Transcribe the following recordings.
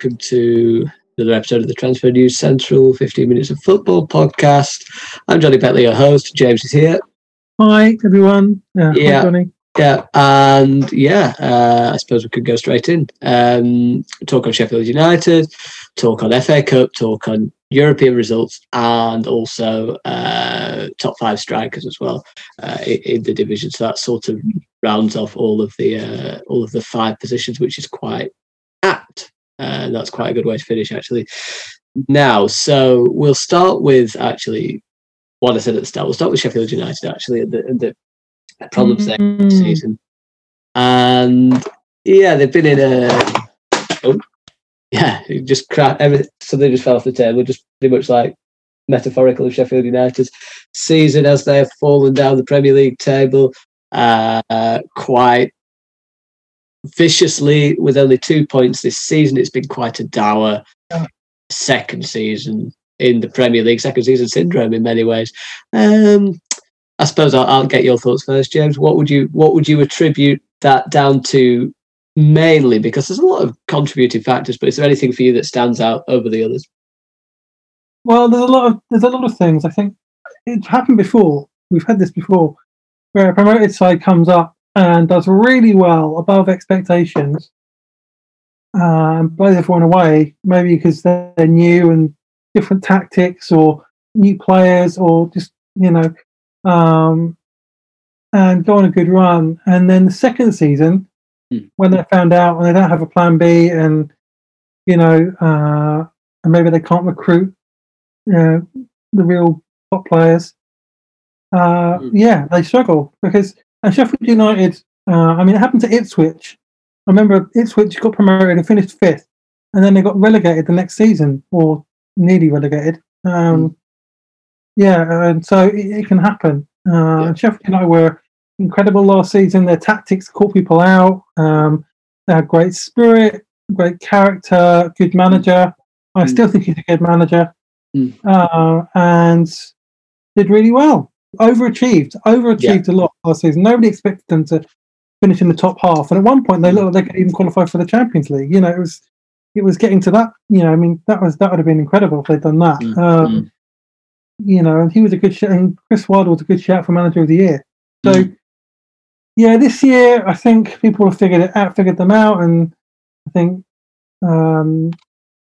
welcome to another episode of the Transfer News Central 15 Minutes of Football podcast. I'm Johnny Bentley, your host. James is here. Hi, everyone. Uh, yeah. Hi, Johnny. Yeah, and yeah, uh, I suppose we could go straight in. Um, talk on Sheffield United, talk on FA Cup, talk on European results, and also uh, top five strikers as well uh, in, the division. So that sort of rounds off all of the uh, all of the five positions, which is quite. And that's quite a good way to finish, actually. Now, so we'll start with actually what I said at the start. We'll start with Sheffield United, actually, the, the problems mm-hmm. there this season. And yeah, they've been in a. Oh, yeah, just crap. Everything, so they just fell off the table, just pretty much like metaphorical of Sheffield United's season as they have fallen down the Premier League table uh, quite viciously with only two points this season. It's been quite a dour second season in the Premier League, second season syndrome in many ways. Um, I suppose I'll, I'll, get your thoughts first, James. What would you what would you attribute that down to mainly? Because there's a lot of contributing factors, but is there anything for you that stands out over the others? Well, there's a lot of there's a lot of things. I think it's happened before. We've had this before, where a promoted side comes up and does really well above expectations, and blows everyone away. Maybe because they're new and different tactics, or new players, or just you know, um, and go on a good run. And then the second season, mm. when they found out and they don't have a plan B, and you know, uh, and maybe they can't recruit uh, the real top players. Uh, mm. Yeah, they struggle because and Sheffield United. Uh, I mean, it happened to Ipswich. I remember Ipswich got promoted and finished fifth, and then they got relegated the next season, or nearly relegated. Um, mm. Yeah, and so it, it can happen. Uh, yeah. Sheffield United were incredible last season. Their tactics caught people out. Um, they had great spirit, great character, good manager. I mm. still think he's a good manager mm. uh, and did really well. Overachieved, overachieved yeah. a lot last season. Nobody expected them to finish in the top half, and at one point they looked like they could even qualify for the Champions League. You know, it was it was getting to that. You know, I mean, that was that would have been incredible if they'd done that. Mm. Um, you know, and he was a good shout, and Chris Wilder was a good shout for Manager of the Year. So, mm. yeah, this year I think people have figured it out, figured them out, and I think um,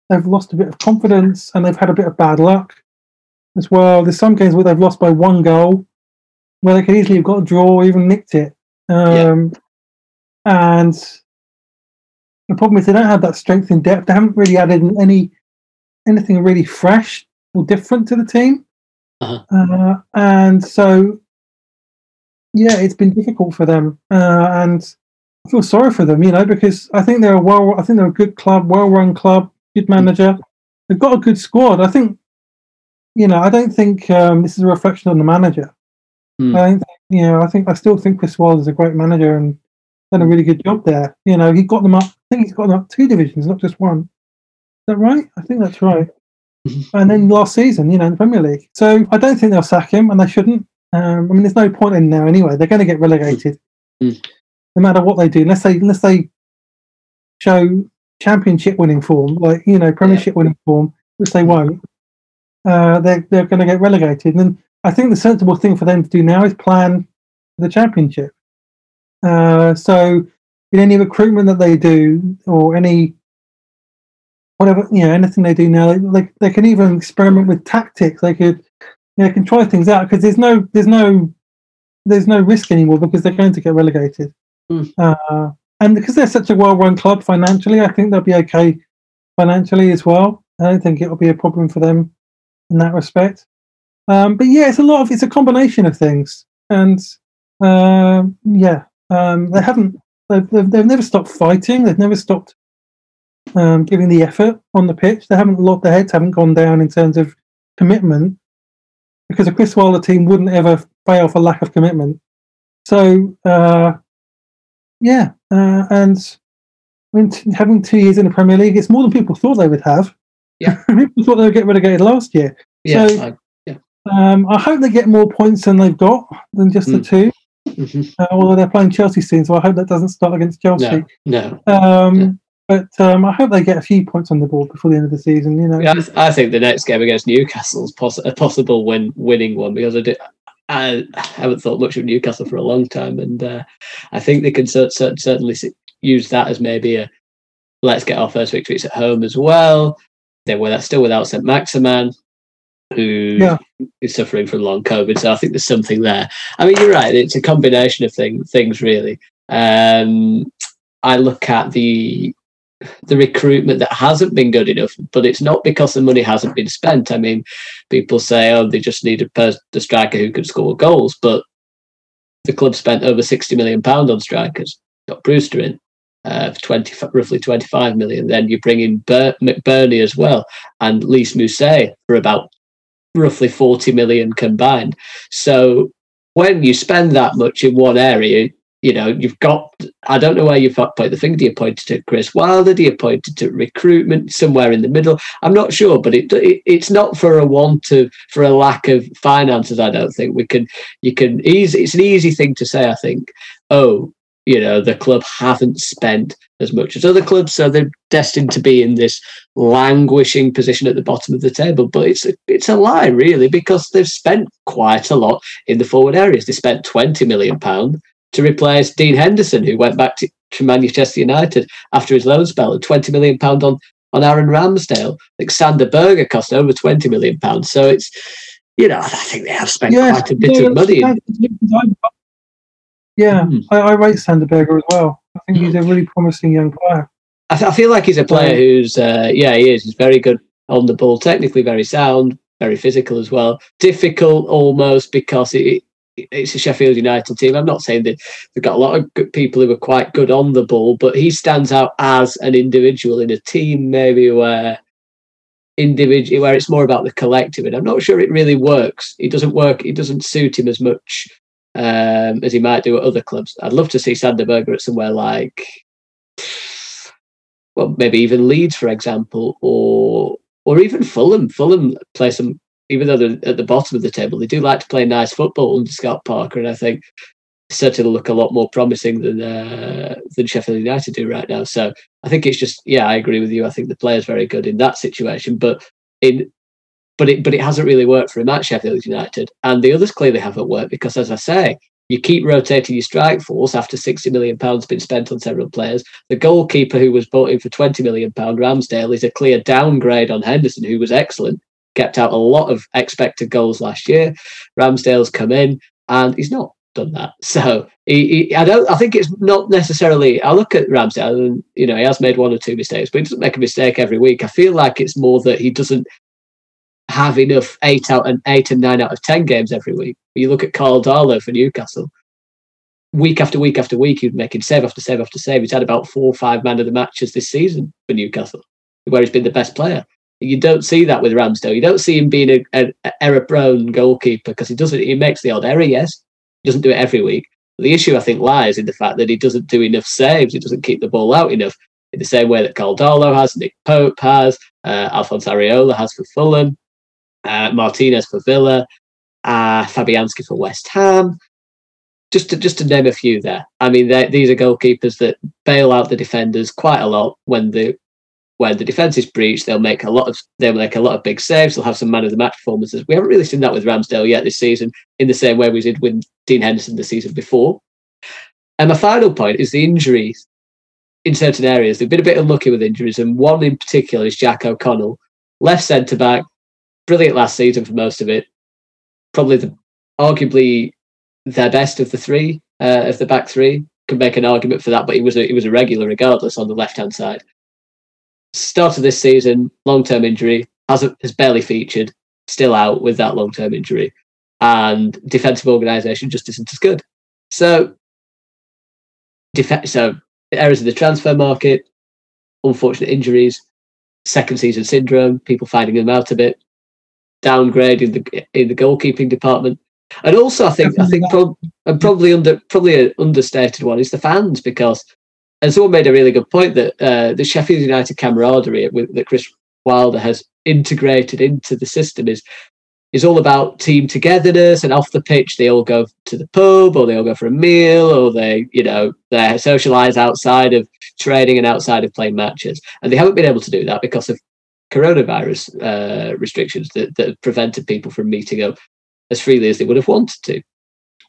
they've lost a bit of confidence and they've had a bit of bad luck as well. There's some games where they've lost by one goal, where they could easily have got a draw or even nicked it. Um, yeah. And the problem is they don't have that strength in depth. They haven't really added any anything really fresh or different to the team. Uh-huh. Uh, and so, yeah, it's been difficult for them. Uh, and I feel sorry for them, you know, because I think they're a well, I think they're a good club, well-run club good manager. They've got a good squad. I think, you know, I don't think um, this is a reflection on the manager. Mm. I think, you know, I think I still think Chris Wilder is a great manager and done a really good job there. You know, he got them up. I think he's got them up two divisions, not just one. Is that right? I think that's right. Mm-hmm. And then last season, you know, in the Premier League. So I don't think they'll sack him, and they shouldn't. Um, I mean, there's no point in there anyway. They're going to get relegated, mm. no matter what they do, unless they unless they show championship winning form, like you know Premiership yeah. winning form, which they won't, uh, they're they're going to get relegated. And I think the sensible thing for them to do now is plan for the Championship. Uh, so in any recruitment that they do, or any whatever you know anything they do now, they they can even experiment with tactics. They could you know, can try things out because there's no there's no there's no risk anymore because they're going to get relegated. Mm. Uh, and because they're such a well-run club financially, I think they'll be okay financially as well. I don't think it'll be a problem for them in that respect. Um, but yeah, it's a lot of it's a combination of things, and uh, yeah, um, they haven't they've, they've, they've never stopped fighting. They've never stopped um, giving the effort on the pitch. They haven't lost their heads, haven't gone down in terms of commitment, because a Chris Wilder team wouldn't ever fail for lack of commitment. So uh, yeah, uh, and having two years in the Premier League, it's more than people thought they would have. Yeah, people thought they would get relegated last year. Yeah, so, I, yeah. Um, I hope they get more points than they've got than just mm. the 2 mm-hmm. uh, although they're playing Chelsea soon, so I hope that doesn't start against Chelsea. No, no. Um, But um, I hope they get a few points on the board before the end of the season. You know, yeah, I, think the next game against Newcastle is poss- a possible win, winning one because I, did, I haven't thought much of Newcastle for a long time, and uh, I think they can cert- cert- certainly use that as maybe a let's get our first victories at home as well. They were still without St Maximin, who yeah. is suffering from long COVID. So I think there's something there. I mean, you're right. It's a combination of thing, things, really. Um, I look at the the recruitment that hasn't been good enough, but it's not because the money hasn't been spent. I mean, people say, oh, they just need a, a striker who can score goals, but the club spent over 60 million pound on strikers. Got Brewster in uh, for 20, roughly 25 million. Then you bring in Bur- McBurnie as well and Lys Mousset for about roughly 40 million combined. So when you spend that much in one area, you know, you've got, I don't know where you've the finger. Do you point to Chris Wilder? Do you point to recruitment somewhere in the middle? I'm not sure, but it, it, it's not for a want of, for a lack of finances. I don't think we can, you can easy, it's an easy thing to say, I think, oh, you know, the club haven't spent as much as other clubs, so they're destined to be in this languishing position at the bottom of the table. But it's a, it's a lie, really, because they've spent quite a lot in the forward areas. They spent twenty million pound to replace Dean Henderson, who went back to, to Manchester United after his loan spell, and twenty million pound on on Aaron Ramsdale. Like Sander Berge cost over twenty million pounds. So it's you know I think they have spent quite a bit yeah, of money. Yeah, mm. I, I rate Sander Berge as well. I think he's a really promising young player. I, th- I feel like he's a player who's uh, yeah he is. He's very good on the ball, technically very sound, very physical as well. Difficult almost because it, it's a Sheffield United team. I'm not saying that they've got a lot of good people who are quite good on the ball, but he stands out as an individual in a team, maybe where individual where it's more about the collective. And I'm not sure it really works. It doesn't work. It doesn't suit him as much um, as he might do at other clubs. I'd love to see Sander Berge at somewhere like, well, maybe even Leeds, for example, or or even Fulham. Fulham play some even though they're at the bottom of the table, they do like to play nice football under Scott Parker, and I think certainly look a lot more promising than uh, than Sheffield United do right now. So I think it's just yeah, I agree with you. I think the player's very good in that situation, but in but it but it hasn't really worked for him at Sheffield United, and the others clearly haven't worked because, as I say, you keep rotating your strike force after sixty million pounds been spent on several players. The goalkeeper who was bought in for twenty million pound, Ramsdale, is a clear downgrade on Henderson, who was excellent kept out a lot of expected goals last year. Ramsdale's come in and he's not done that. So he, he, I don't. I think it's not necessarily. I look at Ramsdale and you know he has made one or two mistakes, but he doesn't make a mistake every week. I feel like it's more that he doesn't have enough eight out and eight and nine out of ten games every week. You look at Karl Darlow for Newcastle. Week after week after week, he'd make him save after save after save. He's had about four or five man of the matches this season for Newcastle, where he's been the best player. You don't see that with Ramsdale. You don't see him being an error-prone goalkeeper because he doesn't. He makes the odd error, yes. He doesn't do it every week. But the issue, I think, lies in the fact that he doesn't do enough saves. He doesn't keep the ball out enough in the same way that Karl Darlow has, Nick Pope has, uh, Alphonse Areola has for Fulham, uh, Martinez for Villa, uh, Fabianski for West Ham. Just to just to name a few there. I mean, these are goalkeepers that bail out the defenders quite a lot when the when the defense is breached, they'll make a lot of they'll make a lot of big saves. They'll have some man of the match performances. We haven't really seen that with Ramsdale yet this season, in the same way we did with Dean Henderson the season before. And my final point is the injuries in certain areas. They've been a bit unlucky with injuries, and one in particular is Jack O'Connell, left centre back, brilliant last season for most of it. Probably the arguably their best of the three uh, of the back three. Can make an argument for that, but he was a, he was a regular regardless on the left hand side start of this season, long term injury, hasn't has barely featured, still out with that long term injury, and defensive organisation just isn't as good. So, def- so errors in the transfer market, unfortunate injuries, second season syndrome, people finding them out a bit, downgrade in the in the goalkeeping department. And also, I think I think prob- probably under probably an understated one is the fans because and someone made a really good point that uh, the Sheffield United camaraderie with, that Chris Wilder has integrated into the system is is all about team togetherness and off the pitch they all go to the pub or they all go for a meal or they you know they socialize outside of training and outside of playing matches and they haven't been able to do that because of coronavirus uh, restrictions that, that have prevented people from meeting up as freely as they would have wanted to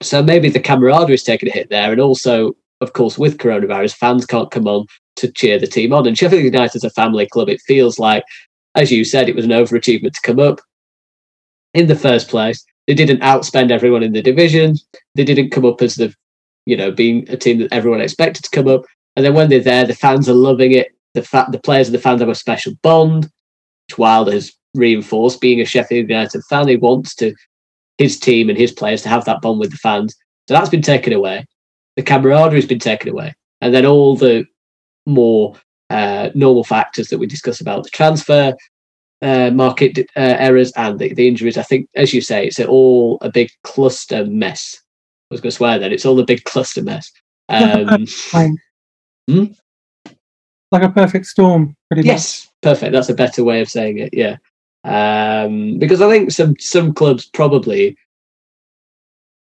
so maybe the camaraderie is taking a hit there and also of course with coronavirus fans can't come on to cheer the team on and sheffield united is a family club it feels like as you said it was an overachievement to come up in the first place. They didn't outspend everyone in the division. They didn't come up as the, you know, being a team that everyone expected to come up. And then when they're there, the fans are loving it. The fa- the players and the fans have a special bond, Wilder has reinforced. Being a Sheffield United fan, he wants to his team and his players to have that bond with the fans. So that's been taken away. The camaraderie has been taken away, and then all the more uh, normal factors that we discuss about the transfer, uh, market uh, errors and the, the injuries. I think, as you say, it's all a big cluster mess. I was going to swear that it's all a big cluster mess. Um, hmm? Like a perfect storm, pretty yes, much. perfect. That's a better way of saying it. Yeah, um, because I think some some clubs probably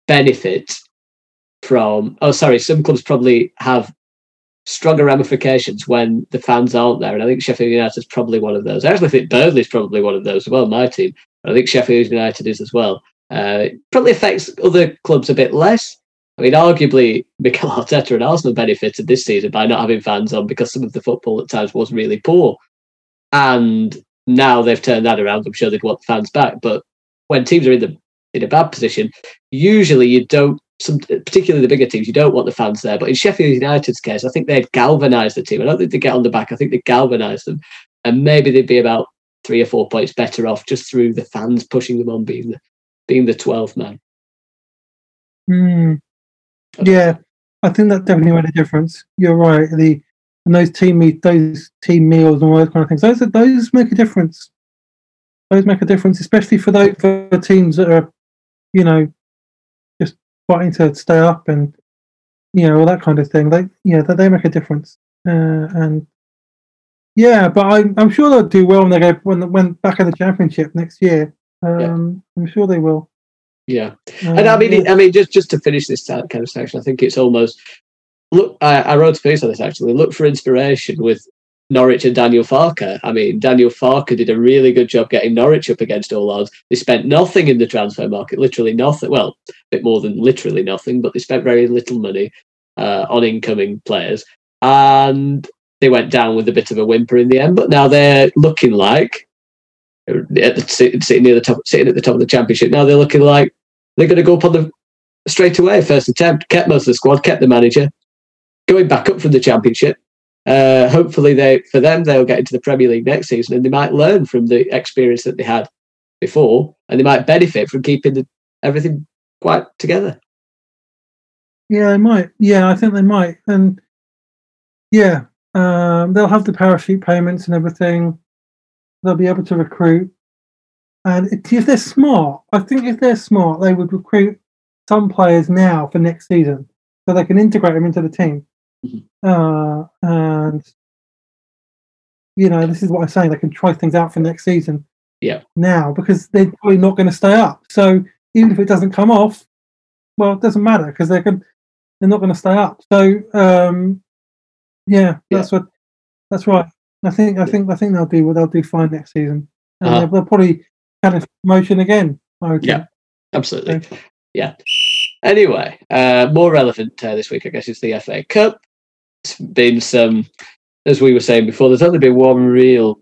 benefit from. Oh, sorry, some clubs probably have stronger ramifications when the fans aren't there. And I think Sheffield United is probably one of those. I actually think Burnley is probably one of those as well, my team. I think Sheffield United is as well. Uh, probably affects other clubs a bit less. I mean, arguably, Mikel Arteta and Arsenal benefited this season by not having fans on because some of the football at times was really poor. And now they've turned that around. I'm sure they'd want the fans back. But when teams are in the in a bad position, usually you don't some particularly the bigger teams, you don't want the fans there. But in Sheffield United's case, I think they'd galvanise the team. I don't think they get on the back. I think they galvanise them, and maybe they'd be about three or four points better off just through the fans pushing them on, being the being the twelfth man. Mm. Yeah, I think that definitely made a difference. You're right. The and those team meet, those team meals and all those kind of things. Those those make a difference. Those make a difference, especially for those for teams that are, you know, just fighting to stay up and you know all that kind of thing. They yeah, they, they make a difference. Uh, and yeah, but I'm I'm sure they'll do well when they go when when back in the championship next year. Um, yeah. I'm sure they will. Yeah, um, and I mean, yeah. I mean, just just to finish this kind of section, I think it's almost look. I, I wrote a piece on this actually. Look for inspiration with Norwich and Daniel Farke. I mean, Daniel Farke did a really good job getting Norwich up against all odds. They spent nothing in the transfer market, literally nothing. Well, a bit more than literally nothing, but they spent very little money uh, on incoming players. And they went down with a bit of a whimper in the end, but now they're looking like the, sitting near the top, sitting at the top of the championship. Now they're looking like they're going to go up on the straight away. First attempt, kept most of the squad, kept the manager, going back up from the championship uh, hopefully, they for them they'll get into the Premier League next season, and they might learn from the experience that they had before, and they might benefit from keeping the, everything quite together. Yeah, they might. Yeah, I think they might, and yeah, um, they'll have the parachute payments and everything. They'll be able to recruit, and if they're smart, I think if they're smart, they would recruit some players now for next season, so they can integrate them into the team. Mm-hmm. Uh, and you know, this is what I'm saying. They can try things out for next season. Yeah. Now, because they're probably not going to stay up. So even if it doesn't come off, well, it doesn't matter because they're going, they're not going to stay up. So um, yeah, that's yeah. what that's right. I think I think I think they'll do what they'll do fine next season, and uh-huh. they'll, they'll, probably kind of promotion again. yeah, absolutely. So. Yeah. Anyway, uh, more relevant uh, this week, I guess, is the FA Cup It's been some, as we were saying before, there's only been one real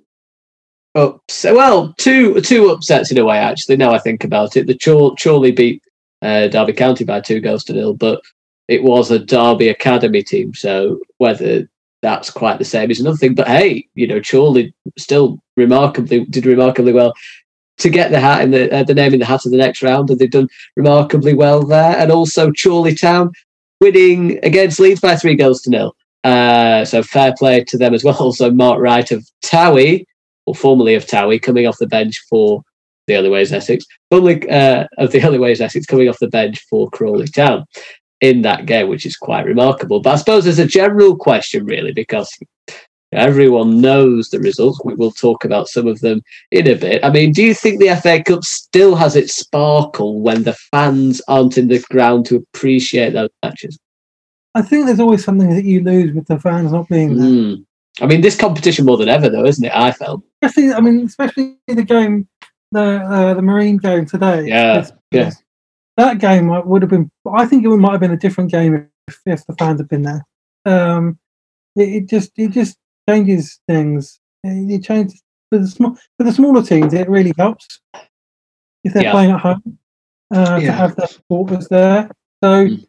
upset. Well, two two upsets in a way, actually. Now I think about it, the Chor- Chorley beat uh, Derby County by two goals to nil, but it was a Derby Academy team, so whether that's quite the same is another thing. But hey, you know, Chorley still remarkably did remarkably well to get the hat in the uh, the name in the hat of the next round, and they've done remarkably well there. And also Crawley Town winning against Leeds by three goals to nil. Uh, so fair play to them as well. Also, Mark Wright of Towie, or formerly of Towie, coming off the bench for the Other Ways Essex. Formerly uh, of the Other Ways Essex, coming off the bench for Crawley Town in that game, which is quite remarkable. But I suppose there's a general question, really, because Everyone knows the results. We will talk about some of them in a bit. I mean, do you think the FA Cup still has its sparkle when the fans aren't in the ground to appreciate those matches? I think there's always something that you lose with the fans not being there. Mm. I mean, this competition more than ever, though, isn't it? I felt. Especially, I mean, especially the game, the uh, the Marine game today. Yeah, It's- yeah. That game would have been. I think it might have been a different game if, if the fans had been there. Um, it, it just it just changes things. It, it changes for the small for the smaller teams. It really helps if they're Yeah. playing at home uh, to have their supporters there. So. Mm.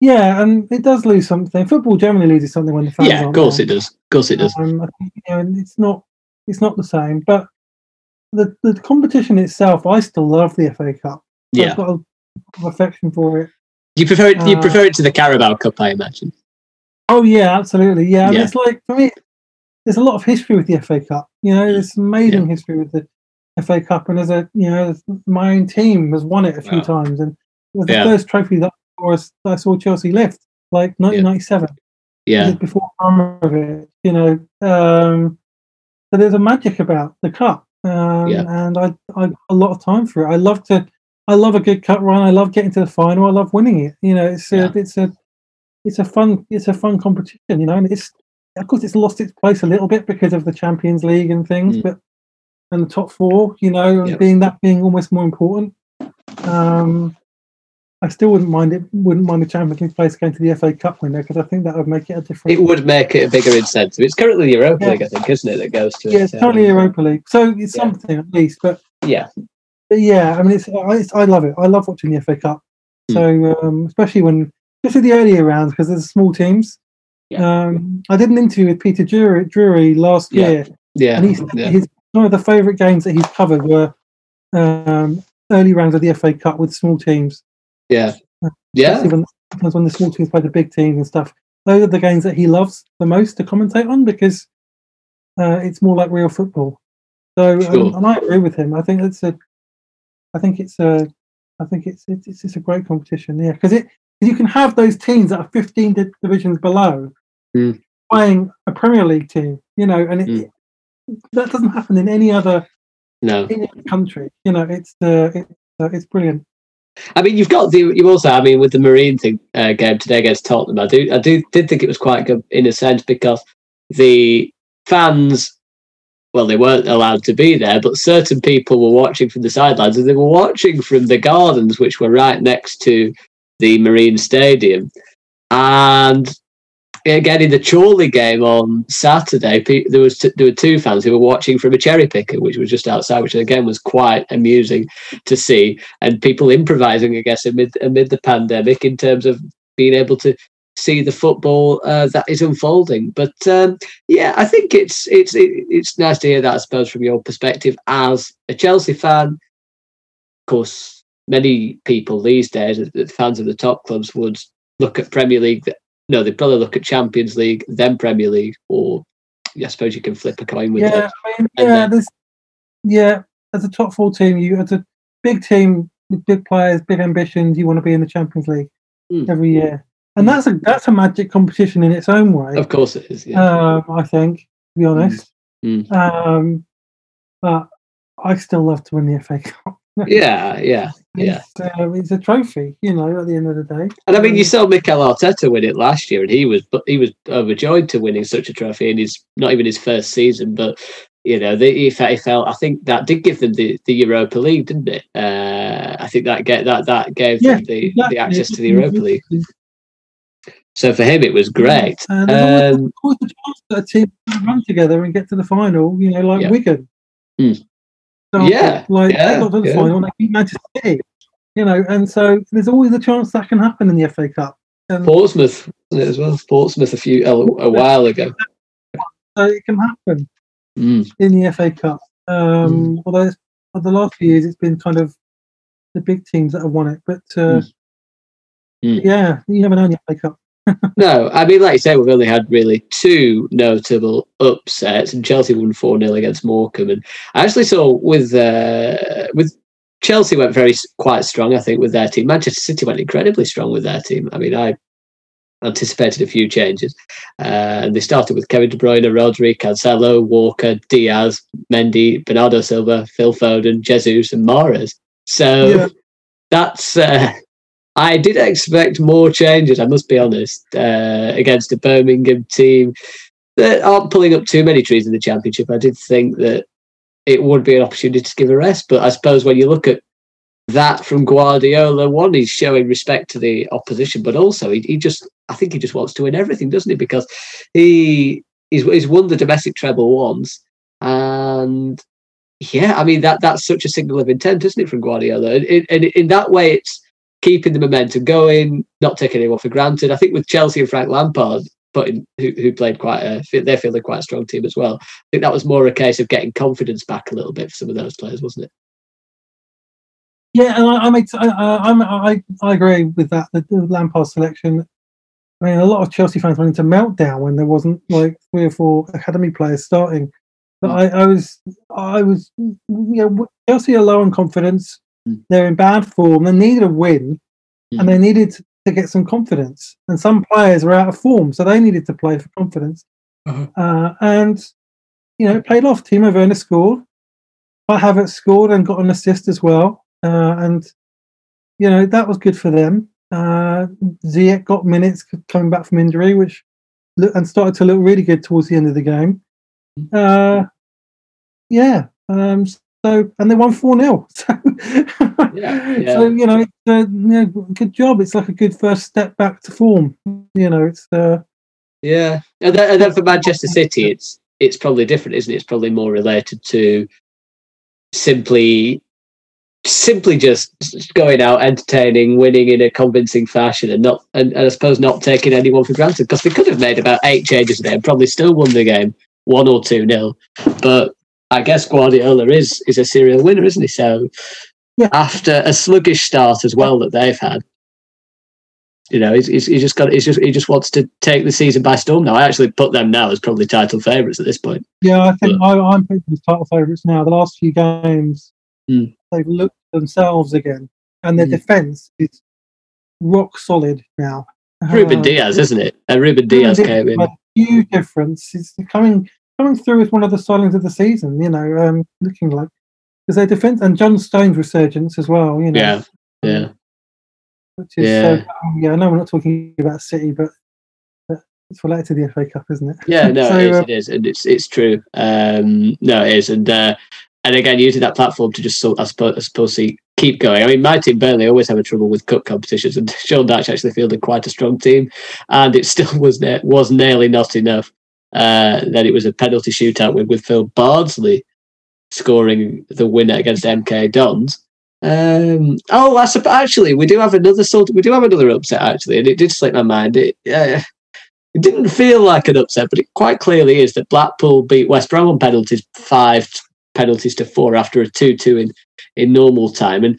Yeah, and it does lose something. Football generally loses something when the fans Yeah, of aren't course there. it does. Of course it does. Um, I think, you know, and it's not it's not the same, but the the competition itself, I still love the FA Cup. Yeah. I've got a affection for it. You prefer it? you Uh, prefer it to the Carabao Cup, I imagine. Oh yeah, absolutely. Yeah, Yeah. it's like for me, there's a lot of history with the FA Cup. You know, there's amazing history with the FA Cup, and as a you know, my own team has won it a few Wow. times, and it was the Yeah. first trophy that I saw, I saw Chelsea lift, like 1997. Yeah, before Abramovich, you know. Um, so there's a magic about the cup, um, Yeah. and I I got a lot of time for it. I love to, I love a good cut run. I love getting to the final. I love winning it. You know, it's a, Yeah. it's a it's a fun it's a fun competition. You know, and it's of course it's lost its place a little bit because of the Champions League and things, Mm. but and the top four, you know, Yep. being that being almost more important. Um, I still wouldn't mind it. Wouldn't mind the Champions League place going to the FA Cup winner because I think that would make it a different. it would make it a bigger incentive. It's currently the Europa Yeah. League, I think, isn't it, that goes to Yeah, it? it's currently Um, Europa League, so it's Yeah. something at least. But, Yeah, but yeah, I mean, it's I, it's I love it. I love watching the FA Cup. Hmm. So um, especially when, especially the earlier rounds, because there's small teams. Um, I did an interview with Peter Drury, Drury last Yeah. year, yeah, and he said yeah. his one of the favourite games that he's covered were um, early rounds of the FA Cup with small teams. yeah, yeah. Especially when, when the small teams play the big teams and stuff. Those are the games that he loves the most to commentate on because uh, it's more like real football. So, Sure. um, and I agree with him. I think it's a, I think it's a, I think it's it's, it's a great competition. Yeah, because it you can have those teams that are 15 di- divisions below Mm. playing a Premier League team, you know, and it, Mm. that doesn't happen in any other No, any other country. You know, it's uh, it, uh, it's brilliant. I mean, you've got the you also. I mean, with the Marine thing uh, game today against Tottenham, I do I do did think it was quite good in a sense because the fans, well, they weren't allowed to be there, but certain people were watching from the sidelines, and they were watching from the gardens, which were right next to the Marine Stadium, and. Again, in the Chorley game on Saturday, there was t- there were two fans who were watching from a cherry picker, which was just outside, which again was quite amusing to see and people improvising, I guess, amid amid the pandemic in terms of being able to see the football uh, that is unfolding. But um, yeah, I think it's it's it's nice to hear that, I suppose, from your perspective as a Chelsea fan. Of course, many people these days, the fans of the top clubs, would look at Premier League. No, they'd probably look at Champions League, then Premier League, or I suppose you can flip a coin with yeah, that. I mean, yeah, then- there's yeah, as a top four team, you as a big team with big players, big ambitions, you want to be in the Champions League Mm. every year, and that's a that's a magic competition in its own way. Of course, it is. Yeah. Um, I think, to be honest, Mm. um, but I still love to win the FA Cup. yeah, yeah, yeah. It's, uh, it's a trophy, you know. At the end of the day, And I mean, you Um, saw Mikel Arteta win it last year, and he was but he was overjoyed to winning such a trophy in his not even his first season, but you know, they, he, felt. I think that did give them the, the Europa League, didn't it? Uh, I think that get that that gave Yeah, them the, the access to the Europa League. So for him, it was great. And Um, always the chance that a team can run together and get to the final. You know, like Yeah. Wigan. Mm. So, Yeah, like yeah, they got to the yeah. final and they beat Manchester City. You know, and so there's always a chance that can happen in the FA Cup. And Portsmouth as well. Portsmouth a few a, a while ago. so it can happen Mm, in the FA Cup. Um, Although it's, for the last few years it's been kind of the big teams that have won it, but uh, Mm. Mm. yeah, you never know in the FA Cup. No, I mean, like you say, we've only had really two notable upsets, and Chelsea won four 0 against Morecambe. And I actually saw with uh, with Chelsea went very quite strong. I think with their team. Manchester City went incredibly strong with their team. I mean, I anticipated a few changes. Uh, and they started with Kevin De Bruyne, Rodri, Cancelo, Walker, Dias, Mendy, Bernardo Silva, Phil Foden, Jesus, and Mahrez. So yeah. that's. Uh, I did expect more changes, I must be honest, uh, against a Birmingham team that aren't pulling up too many trees in the championship. I did think that it would be an opportunity to give a rest. But I suppose when you look at that from Guardiola, one, he's showing respect to the opposition, but also he, he just, I think he just wants to win everything, doesn't he? Because he he's, he's won the domestic treble once, and yeah, I mean that that's such a signal of intent, isn't it, from Guardiola? And in, in, in that way, it's keeping the momentum going, not taking anyone for granted. I think with Chelsea and Frank Lampard, putting who, who played quite a they feel they're quite a strong team as well. I think that was more a case of getting confidence back a little bit for some of those players, wasn't it? Yeah, and I, I, I, I I agree with that. The, the Lampard selection. I mean, a lot of Chelsea fans went into meltdown when there wasn't like three or four academy players starting. But mm. I, I was, I was, you know, Chelsea are low on confidence. Mm. They're in bad form. They needed a win, mm. and they needed to get some confidence. And some players were out of form, so they needed to play for confidence. Uh-huh. Uh, and you know, played off. Timo Werner scored. I Havertz scored and got an assist as well. Uh, and you know that was good for them. Uh, Ziyech got minutes coming back from injury, which and started to look really good towards the end of the game. Uh, yeah, um, so and they won four 0 So, yeah, yeah. so you know, it's, uh, yeah, good job. It's like a good first step back to form. You know, it's uh, yeah. And then, and then for Manchester City, it's it's probably different, isn't it? It's probably more related to simply simply just going out, entertaining, winning in a convincing fashion, and not and, and I suppose not taking anyone for granted because they could have made about eight changes there and probably still won the game one or two nil. But I guess Guardiola is is a serial winner, isn't he? So yeah. after a sluggish start as well that they've had, you know, he's, he's, just got he's just he just wants to take the season by storm now. I actually put them now as probably title favourites at this point. Yeah, I think but, I, am putting them as title favourites now. The last few games, mm. they've looked themselves again, and their mm. defence is rock solid now. Ruben uh, Dias, isn't it? And Ruben Dias came in. Huge difference. It's coming coming through as one of the signings of the season. You know, um, looking like because their defence and John Stones' resurgence as well. You know, yeah, yeah. Which is yeah. so yeah. I know we're not talking about City, but, it's related to the FA Cup, isn't it? Yeah, no, so, it, is, uh, it is, and it's it's true. Um, no, it is, and uh, and again, using that platform to just I suppose, I suppose see, keep going. I mean, my team Burnley always have a trouble with cup competitions, and Sean Dyche actually fielded quite a strong team, and it still was ne- was nearly not enough. Uh, then it was a penalty shootout with, with Phil Bardsley scoring the winner against MK Dons. Um, oh, I actually, we do have another sort. Of, we do have another upset actually, and it did slip my mind. It uh, it didn't feel like an upset, but it quite clearly is that Blackpool beat West Brom on penalties, five penalties to four after a two-two in in normal time. And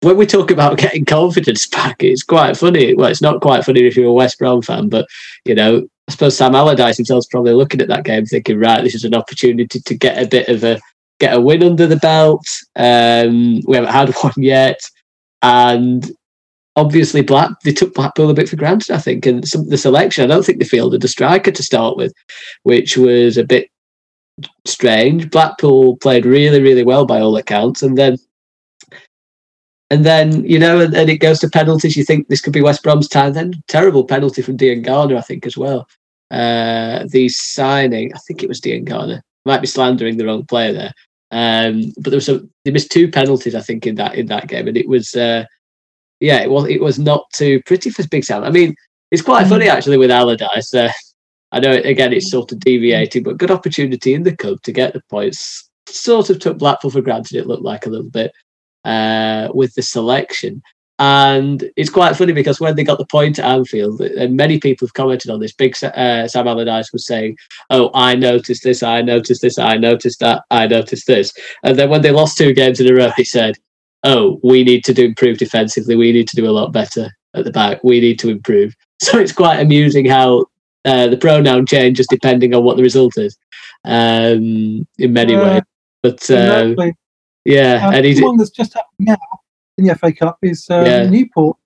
when we talk about getting confidence back, it's quite funny. Well, it's not quite funny if you're a West Brom fan, but you know, I suppose Sam Allardyce himself's probably looking at that game thinking, right, this is an opportunity to get a bit of a get a win under the belt. Um, we haven't had one yet, and obviously Black they took Blackpool a bit for granted, I think, and some, the selection. I don't think they fielded a striker to start with, which was a bit strange. Blackpool played really, really well by all accounts, and then and then, you know, and, and, it goes to penalties. You think this could be West Brom's time. Then terrible penalty from Diangana, I think, as well. Uh, the signing, I think it was Diangana. Might be slandering the wrong player there. Um, but there was a, they missed two penalties, I think, in that in that game, and it was, uh, yeah, it was it was not too pretty for Big Sam. I mean, it's quite mm. funny actually with Allardyce. Uh, I know again it's sort of deviating, but good opportunity in the cup to get the points. Sort of took Blackpool for granted. It looked like a little bit uh, with the selection. And it's quite funny because when they got the point at Anfield, and many people have commented on this, Big uh, Sam Allardyce was saying, "Oh, I noticed this, I noticed this, I noticed that, I noticed this," and then when they lost two games in a row, he said, "Oh, we need to do improve defensively. We need to do a lot better at the back. We need to improve." So it's quite amusing how uh, the pronoun changes depending on what the result is, um, in many uh, ways. But uh, exactly. Yeah, uh, and he's the one that's just happening now in the FA Cup is um, yeah. Newport.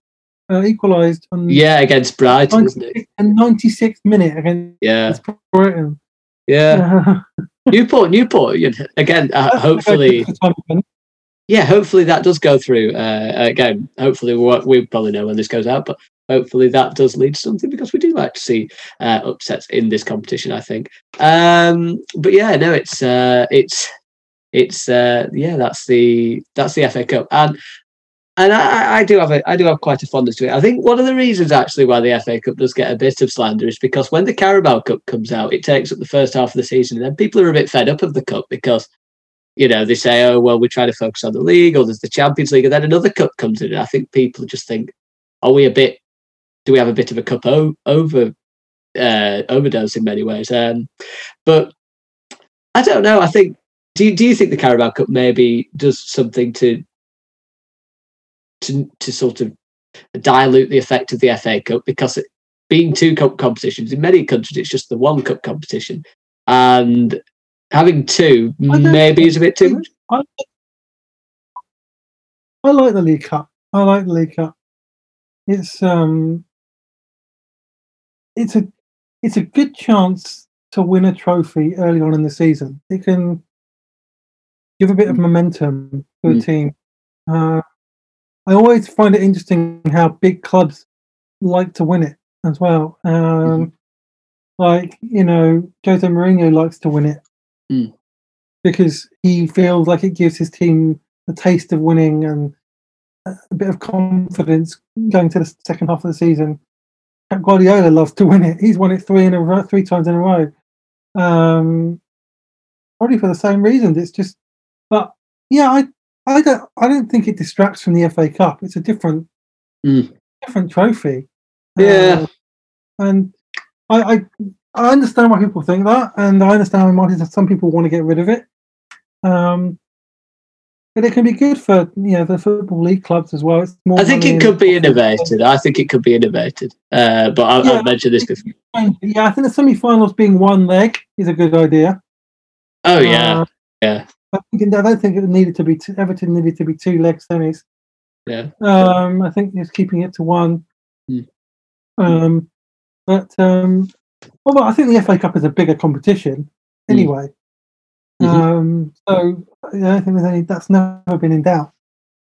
uh, equalised on Yeah, against Brighton, isn't 96 and 96th minute against Yeah, Brighton. yeah. Uh, Newport, Newport. you know, Again, uh, hopefully, yeah, hopefully that does go through. Uh, again, hopefully we, we probably know when this goes out, but hopefully that does lead to something because we do like to see uh, upsets in this competition. I think. Um, but yeah, no, it's uh, it's it's uh, yeah, that's the that's the FA Cup, and and I, I do have a I do have quite a fondness to it. I think one of the reasons actually why the FA Cup does get a bit of slander is because when the Carabao Cup comes out, it takes up the first half of the season, and then people are a bit fed up of the cup because you know they say, oh well, we try to focus on the league, or there's the Champions League, and then another cup comes in, and I think people just think, are we a bit? Do we have a bit of a cup o- over uh, overdose in many ways? Um, but I don't know. I think do you, do you think the Carabao Cup maybe does something to to to sort of dilute the effect of the FA Cup because it, being two cup competitions in many countries it's just the one cup competition and having two maybe is a bit too much. I, I like the League Cup. I like the League Cup. It's um, it's a it's a good chance to win a trophy early on in the season. It can give a bit of momentum to a Mm. team. Uh, I always find it interesting how big clubs like to win it as well. Um, Like you know, Jose Mourinho likes to win it Mm. because he feels like it gives his team a taste of winning and a a bit of confidence going to the second half of the season. Pep Guardiola loves to win it. He's won it three in a row, three times in a row. Um, probably for the same reasons. It's just, but yeah, I, I don't, I don't think it distracts from the FA Cup. It's a different, Mm. different trophy. Yeah. Uh, and I, I, I understand why people think that, and I understand why some people want to get rid of it. Um, but it can be good for you know the football league clubs as well. It's more I think it could be innovated. I think it could be innovated. Uh, but I, Yeah. I've mentioned this before. Yeah, I think the semi-finals being one leg is a good idea. Oh yeah, Uh, yeah. I, think, I don't think it needed to be two, Everton needed to be two leg semis. Yeah. Um, I think just keeping it to one. Hmm. Um, but um, well, I think the FA Cup is a bigger competition Hmm. anyway. Mhm. Um, so I don't think any, that's never been in doubt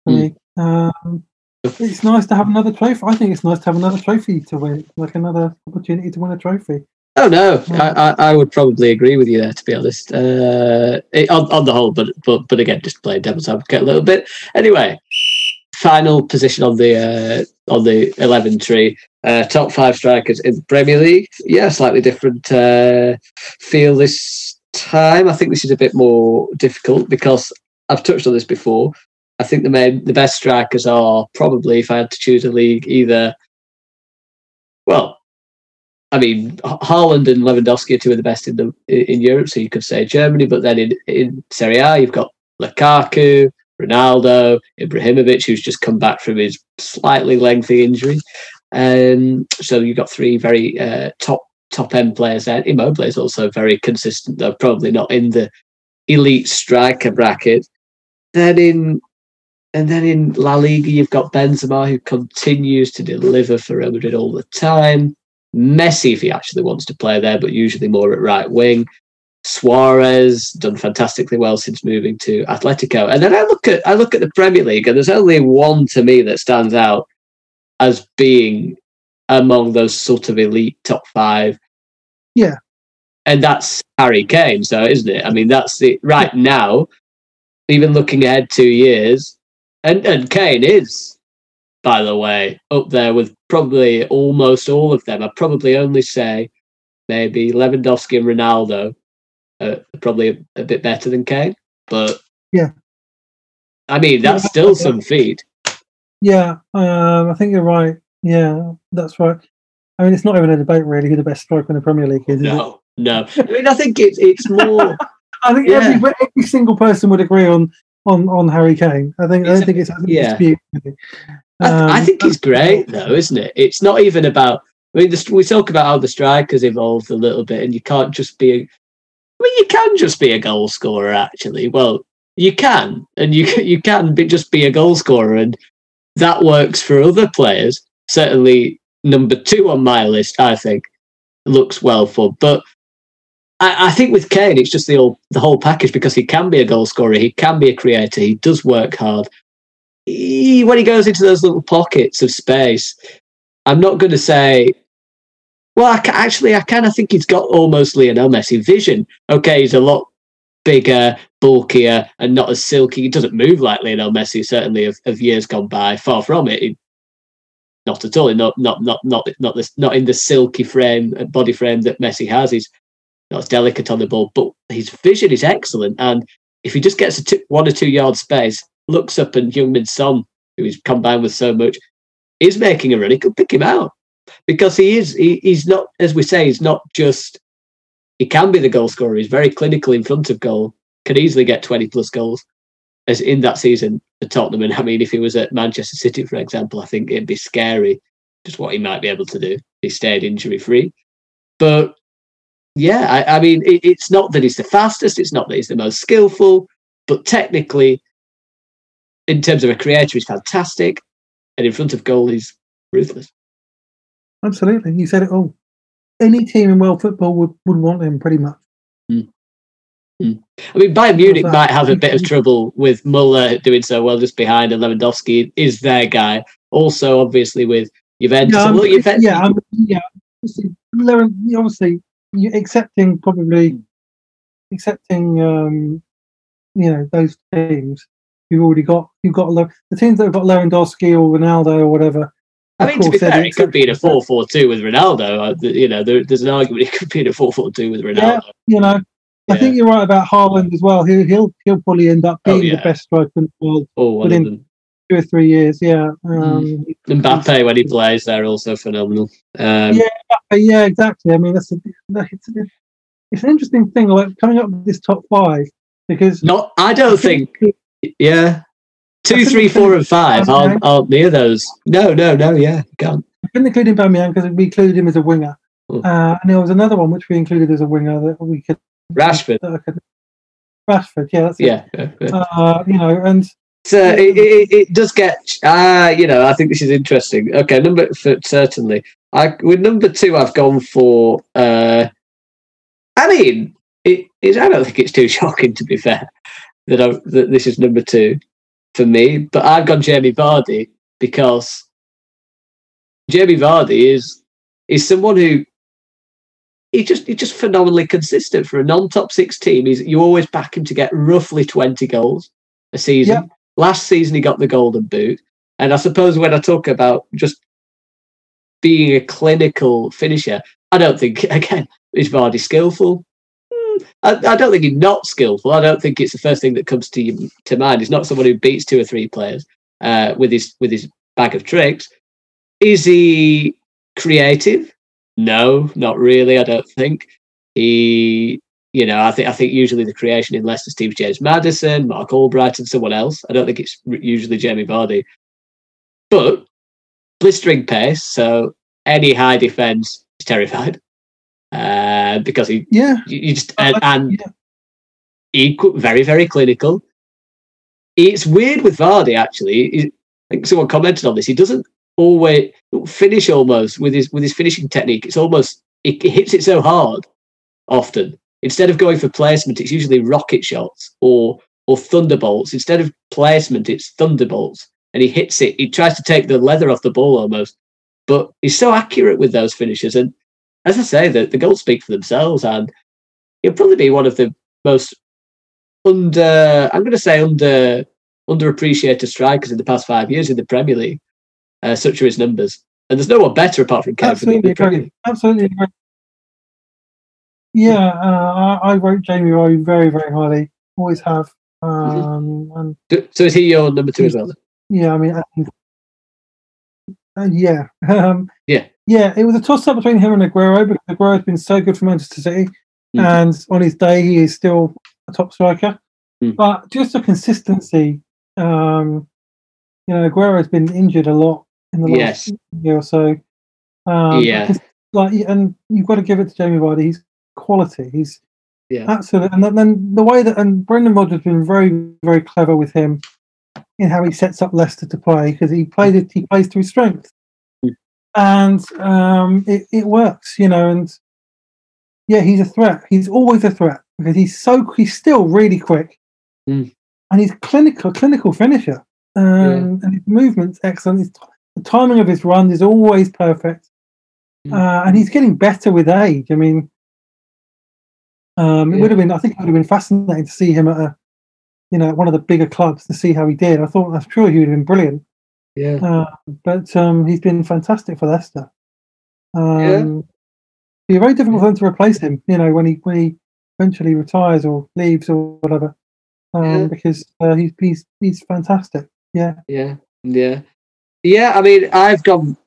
for Hmm. me. Um, it's nice to have another trophy. I think it's nice to have another trophy to win, like another opportunity to win a trophy. Oh no. I, I, I would probably agree with you there. To be honest, uh, it- on, on the whole, but but but again, just playing devil's advocate a little bit. Anyway, final position on the uh, on the eleven tree. Uh, top five strikers in the Premier League. Yeah, slightly different uh, feel this time. I think this is a bit more difficult because I've touched on this before. I think the main, the best strikers are probably, if I had to choose a league, either well, I mean, Haaland and Lewandowski are two of the best in the in Europe, so you could say Germany. But then in in Serie A, you've got Lukaku, Ronaldo, Ibrahimovic, who's just come back from his slightly lengthy injury. Um, so you've got three very uh, top top end players there. Immobile is also very consistent, though probably not in the elite striker bracket. Then in and then in La Liga, you've got Benzema, who continues to deliver for Real Madrid all the time. Messi, if he actually wants to play there, but usually more at right wing. Suarez done fantastically well since moving to Atletico. And then I look at I look at the Premier League, and there's only one to me that stands out as being among those sort of elite top five. Yeah. And that's Harry Kane, so isn't it? I mean, that's the right now. Even looking ahead two years, and and Kane is, by the way, up there with probably almost all of them. I'd probably only say maybe Lewandowski and Ronaldo are probably a, a bit better than Kane, but Yeah. I mean that's Yeah, still some feat. Yeah, um, I think you're right. Yeah, that's right. I mean, it's not even a debate really who the best striker in the Premier League is. No, no. I mean, I think it's it's more. I think Yeah. every every single person would agree on on on Harry Kane. I think I don't a- think it's a yeah. dispute. Really. I, I Um, think he's great, though, isn't it? It's not even about. I mean, the, we talk about how the strikers evolved a little bit, and you can't just be. A, I mean, you can just be a goal scorer. Actually, well, you can, and you can- you can be, just be a goal scorer, and that works for other players. certainly number two on my list. I think looks well for, but I, I think with Kane, it's just the whole the whole package because he can be a goal scorer, he can be a creator, he does work hard. He, when he goes into those little pockets of space, I'm not going to say. Well, I actually, I kind of think he's got almost Lionel Messi vision. Okay, he's a lot bigger, bulkier, and not as silky. He doesn't move like Lionel Messi, certainly of, of years gone by. Far from it. He- not at all. Not not not not not this not in the silky frame uh, body frame that Messi has. He's not as delicate on the ball, but his vision is excellent. And if he just gets a two, one or two yard space, looks up and Heung-min Son, who is combined with so much, is making a run, he could pick him out because he is. He, he's not, as we say, he's not just. He can be the goal scorer. He's very clinical in front of goal. Can easily get twenty plus goals, as in that season for Tottenham. And I mean, if he was at Manchester City, for example, I think it'd be scary just what he might be able to do. He stayed injury free, but yeah, I, I mean, it, it's not that he's the fastest. It's not that he's the most skillful, but technically, in terms of a creator, he's fantastic, and in front of goal, he's ruthless. Absolutely, you said it all. Any team in world football would, would want him pretty much. I mean, Bayern Munich might have a bit of trouble with Muller doing so well just behind, and Lewandowski is their guy. Also, obviously, with Juventus. Yeah, Look, Juventus- yeah, um, yeah. Obviously, obviously, you accepting probably accepting um, you know those teams. You've already got you've got the teams that have got Lewandowski or Ronaldo or whatever. I mean, to be fair, it could be in a exceptions. 4 4 2 with Ronaldo. You know, there, there's an argument it could be in a 4 4 2 with Ronaldo. Yeah, You know, I Yeah. think you're right about Haaland as well. He'll he'll he'll probably end up Oh, being yeah. the best striker in the world Or one within- two or three years. Yeah. Um, Mbappe, when he plays, they're also phenomenal. Um, Yeah. Yeah, exactly. I mean, that's a, it's, it's an interesting thing, like coming up with this top five because Not, I don't think, yeah. Two, three, four, and five aren't, aren't near those. No, no, no, yeah, can't. I couldn't include Aubameyang because we included him as a winger, Mm. uh, and there was another one which we included as a winger that we could. Rashford, could Rashford, yeah, that's yeah. yeah. Uh, you know, and So it, it, it does get, ah, you know, I think this is interesting. Okay, number, for, certainly. I, with number two, I've gone for, uh, I mean, it, it, I don't think it's too shocking, to be fair, that, I, that this is number two for me, but I've gone Jamie Vardy because Jamie Vardy is is someone who he just he's just phenomenally consistent for a non-top six team. He's you always back him to get roughly twenty goals a season. Yep. Last season he got the golden boot, and I suppose when I talk about just being a clinical finisher, I don't think again is Vardy skillful. I, I don't think he's not skillful. I don't think it's the first thing that comes to to mind. He's not someone who beats two or three players uh, with his with his bag of tricks. Is he creative? No, not really. I don't think he. You know, I think I think usually the creation in Leicester teams James Maddison, Mark Albright, and someone else. I don't think it's usually Jamie Vardy, but blistering pace. So any high defense is terrified uh, because he yeah, you, just and, and yeah. equal, very very clinical. It's weird with Vardy actually. He- I think someone commented on this. He doesn't always finish almost with his with his finishing technique. It's almost it, it hits it so hard often. Instead of going for placement, it's usually rocket shots or or thunderbolts. Instead of placement, it's thunderbolts, and he hits it. He tries to take the leather off the ball almost, but he's so accurate with those finishes. And as I say, the, the goals speak for themselves, and he'll probably be one of the most under. I'm going to say under underappreciated strikers in the past five years in the Premier League. Uh, such are his numbers, and there's no one better apart from Kevin. absolutely agree. Absolutely agree. Yeah, uh, I, I rate Jamie Rowe very, very highly. Always have. Um, and So is he your number two as well? then? Yeah, I mean, I think, uh, yeah, um, Yeah. yeah. It was a toss-up between him and Aguero because Aguero has been so good for Manchester City, Mhm. and on his day he is still a top striker. Mm. But just a consistency, um, you know, Aguero has been injured a lot in the last Yes. year or so. Um, Yeah. like, and you've got to give it to Jamie Vardy. He's quality. He's Yeah. absolutely, and then, then the way that and Brendan Rodgers has been very, very clever with him in how he sets up Leicester to play because he played it. He plays to his strength. And um, it, it works, you know. And yeah, he's a threat. He's always a threat because he's so he's still really quick, Mm. and he's clinical clinical finisher. Um, And his movement's excellent. His, the timing of his run is always perfect, Mm. uh, and he's getting better with age. I mean, um, it Yeah. would have been. I think it would have been fascinating to see him at a, you know, one of the bigger clubs to see how he did. I thought, I'm sure he would have been brilliant. Yeah. Uh, but um, he's been fantastic for Leicester. Um, Yeah. It'd be very difficult for them to replace him. You know, when he when he eventually retires or leaves or whatever, um, Yeah. because uh, he's he's he's fantastic. Yeah, Yeah, yeah, yeah. I mean, I've gone,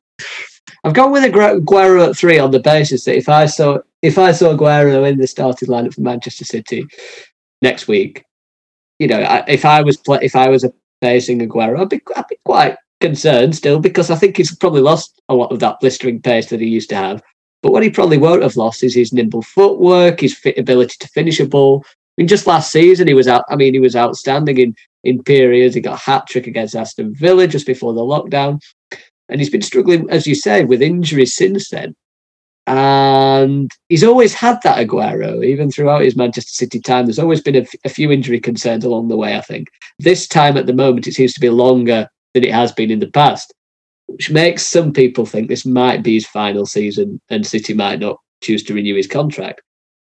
I've gone with Aguero at three on the basis that if I saw if I saw Aguero in the starting lineup for Manchester City next week, you know, I, if I was play, if I was facing Aguero, I'd be I'd be quite concerned still because I think he's probably lost a lot of that blistering pace that he used to have. But what he probably won't have lost is his nimble footwork, his fit ability to finish a ball. I mean, just last season he was out. I mean, he was outstanding in in periods. He got a hat trick against Aston Villa just before the lockdown, and he's been struggling, as you say, with injuries since then. And he's always had that Aguero, even throughout his Manchester City time. There's always been a, f- a few injury concerns along the way. I think this time at the moment it seems to be longer than it has been in the past, which makes some people think this might be his final season, and City might not choose to renew his contract.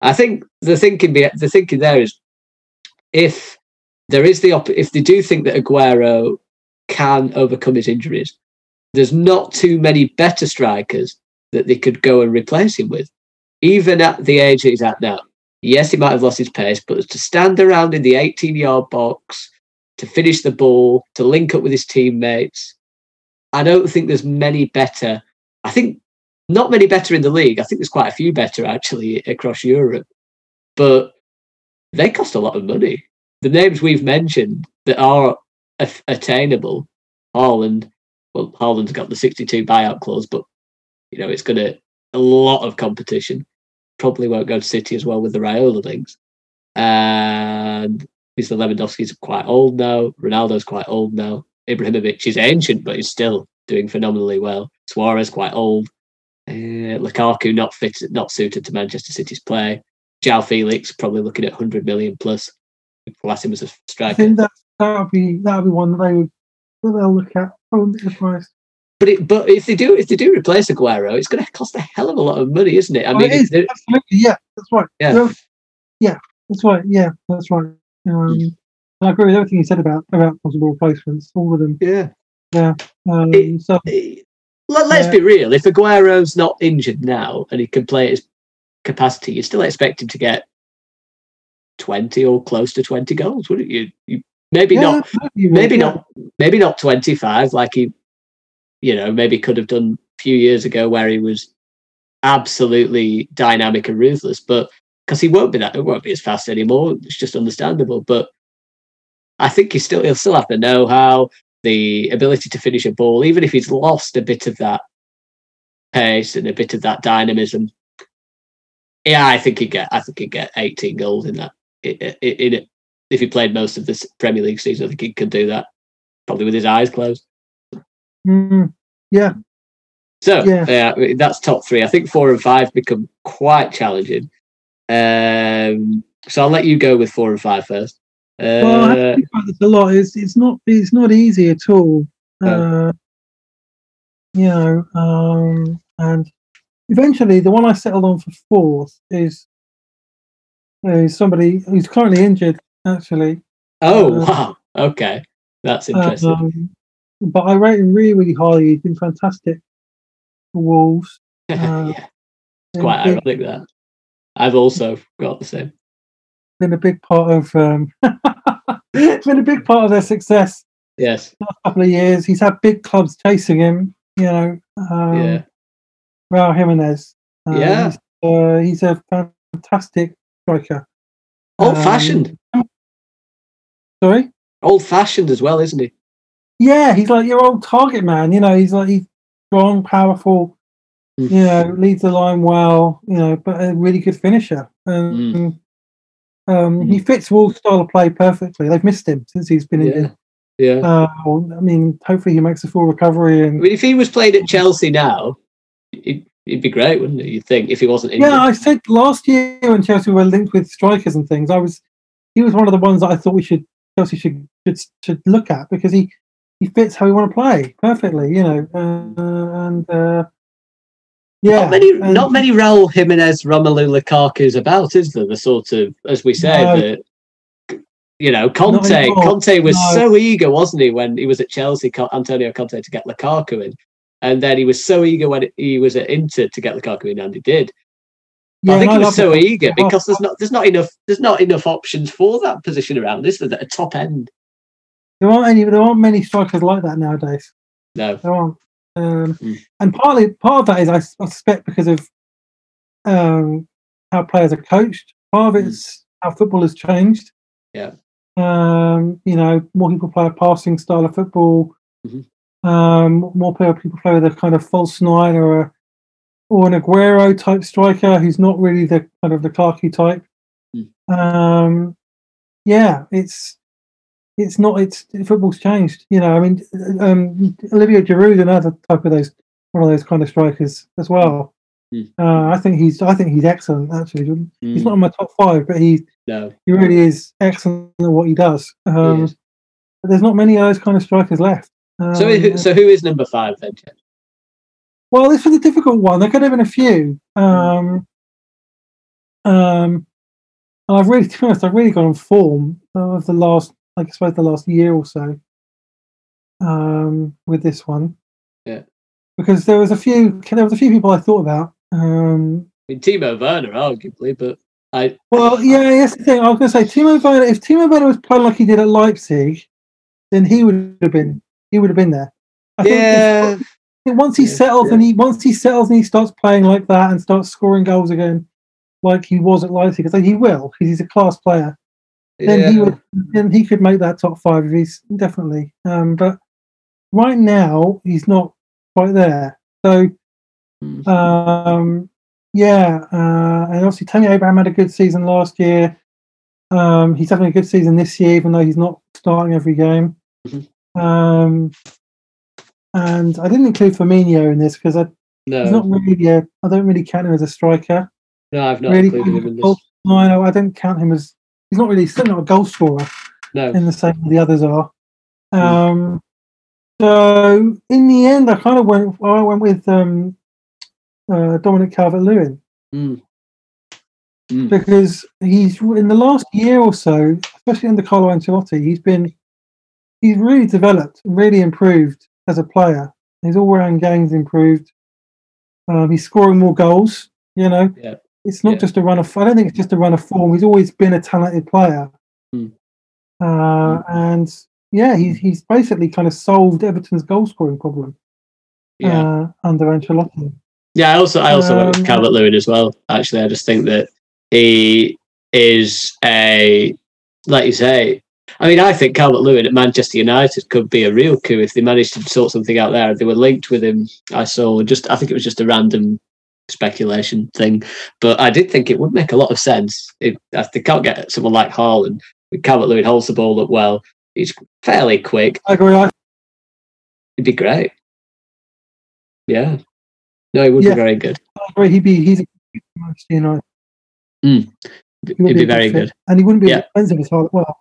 I think the thinking be, the thinking there is if there is the op- if they do think that Aguero can overcome his injuries, there's not too many better strikers that they could go and replace him with, even at the age he's at now. Yes, he might have lost his pace, but to stand around in the 18 yard box, to finish the ball, to link up with his teammates, I don't think there's many better. I think not many better in the league. I think there's quite a few better actually across Europe, but they cost a lot of money. The names we've mentioned that are attainable, Haaland. Well, Haaland's got the 62 buyout clause, but you know it's going to a lot of competition. Probably won't go to City as well with the Raiola links. And Mr. Lewandowski's quite old now. Ronaldo's quite old now. Ibrahimovic is ancient, but he's still doing phenomenally well. Suarez quite old. Uh, Lukaku not fit, not suited to Manchester City's play. João Felix probably looking at 100 million plus. Class him as a I striker. think that that would be that would be one that they would that they'll look at. I wouldn't be surprised. But it, but if they do if they do replace Aguero, it's going to cost a hell of a lot of money, isn't it? I Oh, mean, it is, if absolutely, yeah, that's right. Yeah. Yeah, that's right. Yeah, that's right. Um, I agree with everything you said about about possible replacements. All of them. yeah. Um, It- so Let, let's Yeah. be real. If Aguero's not injured now and he can play at his capacity, you still expect him to get twenty or close to twenty goals, wouldn't you? you maybe yeah, not. absolutely Maybe yeah. not. Maybe not twenty five like he, you know, maybe could have done a few years ago where he was absolutely dynamic and ruthless. But because he won't be that, it won't be as fast anymore. It's just understandable. But I think he still he'll still have the know how, the ability to finish a ball, even if he's lost a bit of that pace and a bit of that dynamism. Yeah, I think he'd get. I think he'd get 18 goals in that. In, in it, if he played most of this Premier League season, I think he could do that, probably with his eyes closed. Mm, yeah, So Yeah. yeah, that's top three. I think four and five become quite challenging. Um, so I'll let you go with four and five first. Uh, well, I think about this a lot. It's it's not it's not easy at all. No. Uh, you know, um, and eventually the one I settled on for fourth is is somebody who's currently injured. Actually, oh uh, wow, okay, that's interesting. Um, but I rate him really, really highly. He's been fantastic for Wolves. uh, yeah, it's quite ironic that I've also got the same. been a big part of um, been a big part of their success Yes, last couple of years. He's had big clubs chasing him. You know, um, yeah, Raul Jimenez. Uh, Yeah. he's, uh, he's a fantastic striker. old fashioned, Sorry. old fashioned as well, isn't he? Yeah, he's like your old target man. You know, he's like he's strong, powerful. Mm. You know, leads the line well. You know, but a really good finisher. And um, he fits Wolves' style of play perfectly. They've missed him since he's been Yeah. injured. Yeah. Uh, well, I mean, hopefully he makes a full recovery. I And mean, if he was playing at Chelsea now, it, it'd be great, wouldn't it? You'd think if he wasn't injured. yeah, I said last year when Chelsea were linked with strikers and things, I was he was one of the ones that I thought we should Chelsea should should, should look at because he he fits how we want to play perfectly, you know. Uh, and uh, yeah, not many, and- not many Raul Jimenez, Romelu Lukaku's about, is there? The sort of, as we say, No. the you know, Conte. Conte was No. so eager, wasn't he, when he was at Chelsea, Antonio Conte, to get Lukaku in, and then he was so eager when he was at Inter to get Lukaku in, and he did. Yeah, I think he was so it. eager because there's not there's not enough there's not enough options for that position around, is there? At a top end, There aren't any. There aren't many strikers like that nowadays. no. There aren't. Um, Mm. And partly, part of that is I suspect, because of um, how players are coached. Part of Mm. it's how football has changed. Yeah. Um, you know, more people play a passing style of football. Mhm. Um, more people people play with a kind of false nine or a or an Aguero type striker who's not really the kind of the Clarky type. Mm. Um, yeah, it's it's not it's football's changed. You know, I mean, um, Olivier Giroud another type of those one of those kind of strikers as well. Mm. Uh, I think he's I think he's excellent. Actually, he's Mm, not in my top five, but he no. he really is excellent at what he does. Um, is. but there's not many of those kind of strikers left. Um, So, who, so who is number five then? Well, this was a difficult one. There could have been a few. Um, um, and I've really, to be honest, I've really gone on form of the last, like I suppose, the last year or so. Um, with this one, Yeah. because there was a few, there was a few people I thought about. Um, I mean, Timo Werner, arguably, but I well, yeah, yes. The thing I was going to say, Timo Werner. If Timo Werner was playing like he did at Leipzig, then he would have been, he would have been there. I think if- yeah, think once he Yeah, settles yeah. and he once he settles and he starts playing like that and starts scoring goals again, like he was at Leipzig, because he will because he's a class player. Then he would, then he could make that top five if he's definitely. Um, but right now he's not quite there. So Mm. um, yeah, uh, and obviously Tammy Abraham had a good season last year. Um, he's having a good season this year, even though he's not starting every game. Mhm. Um, and I didn't include Firmino in this because I no, He's not really a, I don't really count him as a striker. no, I've not really included him in this. no, I don't count him as he's not really still not a goal scorer No, in the same way the others are. Hmm. Um, so in the end, I kind of went. I went with um, uh, Dominic Calvert-Lewin Mm. Mm. because he's in the last year or so, especially under Carlo Ancelotti, he's been he's really developed, really improved as a player. His all-round game's improved. Um, he's scoring more goals. You know, Yeah. It's not Yeah. just a run of. I don't think it's just a run of form. He's always been a talented player, Mm. uh, and yeah, he's he's basically kind of solved Everton's goal scoring problem yeah, uh, under Ancelotti. yeah. I also, I also went um, with Calvert Lewin as well. Actually, I just think that he is a, like you say. I mean, I think Calvert Lewin at Manchester United could be a real coup if they managed to sort something out there. They were linked with him. I saw just, I think it was just a random speculation thing, but I did think it would make a lot of sense if, if they can't get someone like Haaland. With Calvert Lewin holds the ball up well. He's fairly quick. I agree. I, It'd be great. Yeah. No, it would Yeah. be very good. I agree. He'd be he's a Manchester United. Mm. He It'd would be good very good. and he wouldn't be Yeah. as expensive as Haaland. Well,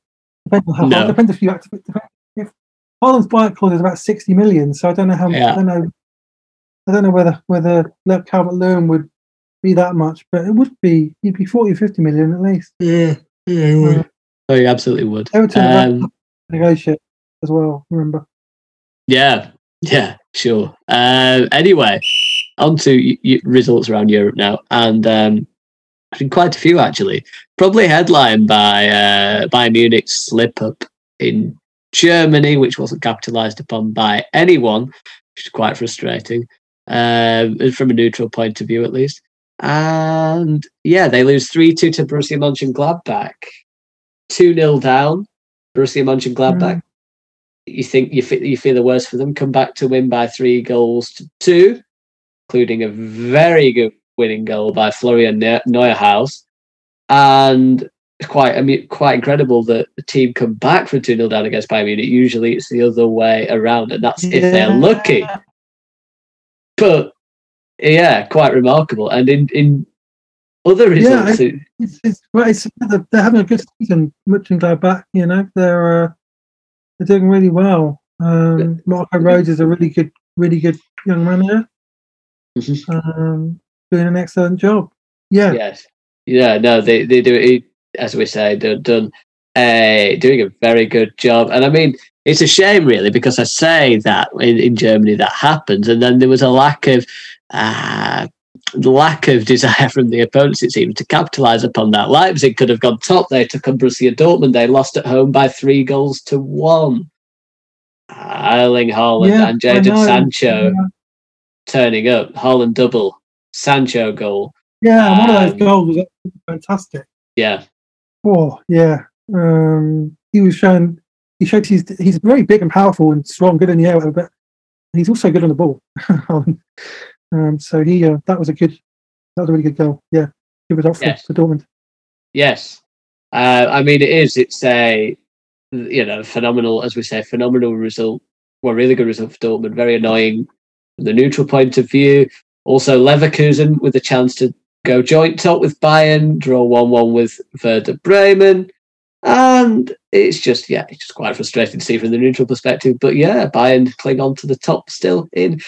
depends on how. No. Depends if you activate. If Haaland's buyout clause is about sixty million, so I don't know how. Yeah. I don't know. I don't know whether whether Calvert Lewin would be that much, but it would be. He'd be 40 or 50 million at least. Yeah. Yeah, Uh, Oh, you absolutely would. Everton have Um, to negotiate as well. Remember? yeah. Yeah, sure. Uh, anyway, on to y- y- results around Europe now. And um, I think quite a few actually. Probably headlined by uh, Bayern Munich's slip up in Germany, which wasn't capitalised upon by anyone, which is quite frustrating um, from a neutral point of view, at least. And yeah, they lose 3 2 to Borussia Mönchengladbach. 2 0 down, Borussia Mönchengladbach. You think you feel, you feel the worst for them, come back to win by three goals to two, including a very good winning goal by Florian Ne- Neuhaus. And quite I mean, quite incredible that the team come back from 2 0 down against Bayern Munich. Usually it's the other way around, and that's if they're lucky. But yeah, quite remarkable. And in, in other results, yeah, it's, it's, well, it's, they're having a good season. Mönchengladbach, you know, they're uh, they're doing really well. Um, Marco Rose is a really good, really good young manager. Mm-hmm. Um, doing an excellent job. Yeah. Yes. Yeah. No, they they do it as we say. They're done. Uh, doing a very good job, and I mean, it's a shame really because I say that in, in Germany that happens, and then there was a lack of uh, lack of desire from the opponents, it seemed, to capitalise upon that. Leipzig could have gone top. They took on Borussia Dortmund. They lost at home by three goals to one. Erling Haaland Yeah, and Jadon. Sancho Yeah. turning up. Haaland double, Sancho goal. Yeah, one of Um, those goals was fantastic. Yeah, Oh, yeah. Um, he was showing. He showed he's he's very big and powerful and strong, good in the air, but he's also good on the ball. um, so he uh, that was a good, that was a really good goal. Yeah, good result for, Yes. for Dortmund. yes. Uh, I mean, it is. It's a you know phenomenal, as we say, phenomenal result. Well, really good result for Dortmund. Very annoying from the neutral point of view. Also, Leverkusen with a chance to go joint top with Bayern, draw 1 1 with Werder Bremen. And it's just, yeah, it's just quite frustrating to see from the neutral perspective. But yeah, Bayern cling on to the top still in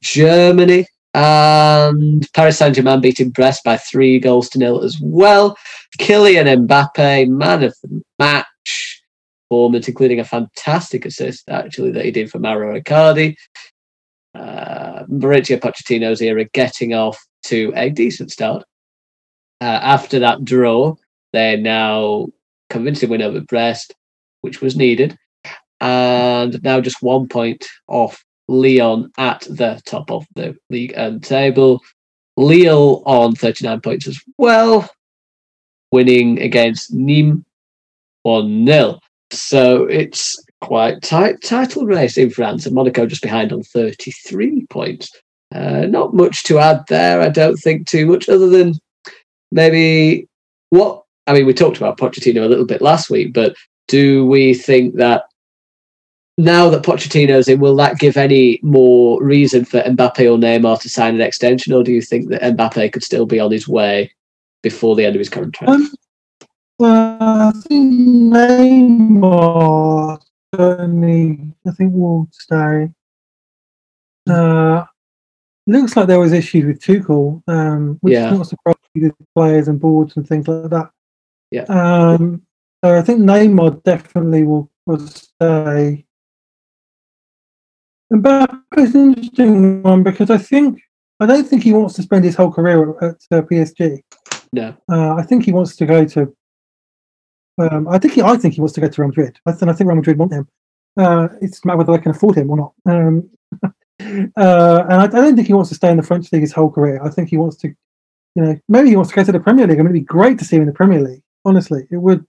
Germany. And Paris Saint Germain beating Brest by three goals to nil as well. Kylian Mbappe, man of the match performance, including a fantastic assist actually that he did for Mauro Icardi. Uh, Mauricio Pochettino's era getting off to a decent start. Uh, after that draw, they're now convincing win over Brest, which was needed, and now just one point off Lyon at the top of the league and table. Lille on 39 points as well, winning against Nîmes 1 0. So it's quite tight title race in France, and Monaco just behind on 33 points. Uh, not much to add there, I don't think too much, other than maybe what I mean. We talked about Pochettino a little bit last week, but do we think that now that Pochettino's in, will that give any more reason for Mbappe or Neymar to sign an extension, or do you think that Mbappe could still be on his way before the end of his current contract? Um, uh, I think Neymar certainly. I think will stay. Uh, looks like there was issues with Tuchel, um, which Yeah. is not surprising with players and boards and things like that. Yeah. Um, so I think Neymar definitely will, will stay. Mbappe's an interesting one because I think I don't think he wants to spend his whole career at, uh, PSG. No. Uh, I think he wants to go to. Um, I think he, I think he wants to go to Real Madrid. I, th- I think Real Madrid want him. Uh, it's a matter whether they can afford him or not. Um, uh, and I, I don't think he wants to stay in the French league his whole career. I think he wants to, you know, maybe he wants to go to the Premier League. I mean, it'd be great to see him in the Premier League. Honestly, it would.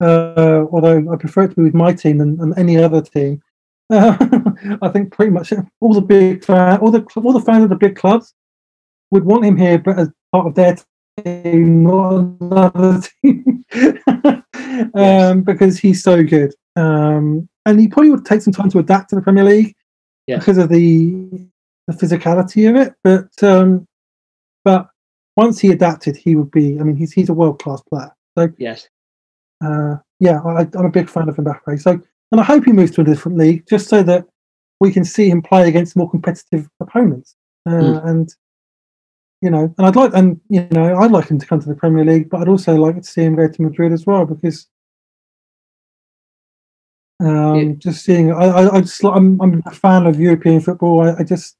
Uh, although I prefer it to be with my team than, than any other team. Uh, I think pretty much all the big fan, all the all the fans of the big clubs would want him here, but as part of their team, not another team, um, because he's so good. Um, and he probably would take some time to adapt to the Premier League Yeah. because of the the physicality of it. But um, but once he adapted, he would be. I mean, he's he's a world class player. So Yes. uh, yeah, I, I'm a big fan of Mbappe. So, and I hope he moves to a different league just so that we can see him play against more competitive opponents. Uh, Mm. And you know, and I'd like, and you know, I'd like him to come to the Premier League, but I'd also like to see him go to Madrid as well because. Um, Yeah. Just seeing, I, I, I just, I'm, I'm a fan of European football. I, I just,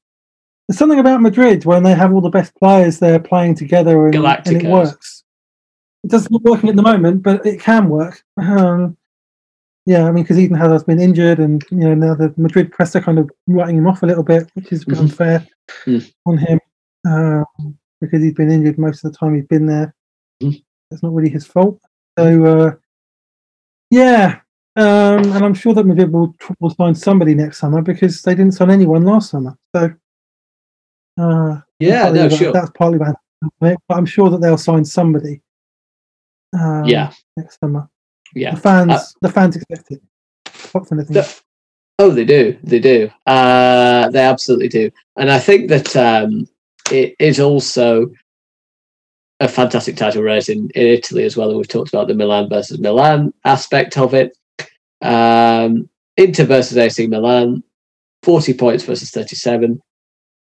there's something about Madrid when they have all the best players there playing together and, and it works. It doesn't not working at the moment, but it can work. Um, yeah, I mean, because Eden Hazard's been injured, and you know now the Madrid press are kind of writing him off a little bit, which is a bit Mhm. unfair Mm. on him um, because he's been injured most of the time he's been there. Mm. It's not really his fault. So uh, yeah, um, and I'm sure that Madrid will, will sign somebody next summer because they didn't sign anyone last summer. So uh, Yeah, no, that- sure. That's partly about it, but I'm sure that they'll sign somebody. Um, Yeah. next summer. Yeah. The fans, Uh, the fans expect it. Apart from anything The- Oh, they do. They do. Uh, they absolutely do. And I think that um, it is also a fantastic title race in, in Italy as well. And we've talked about the Milan versus Milan aspect of it. Um, Inter versus AC Milan, 40 points versus 37.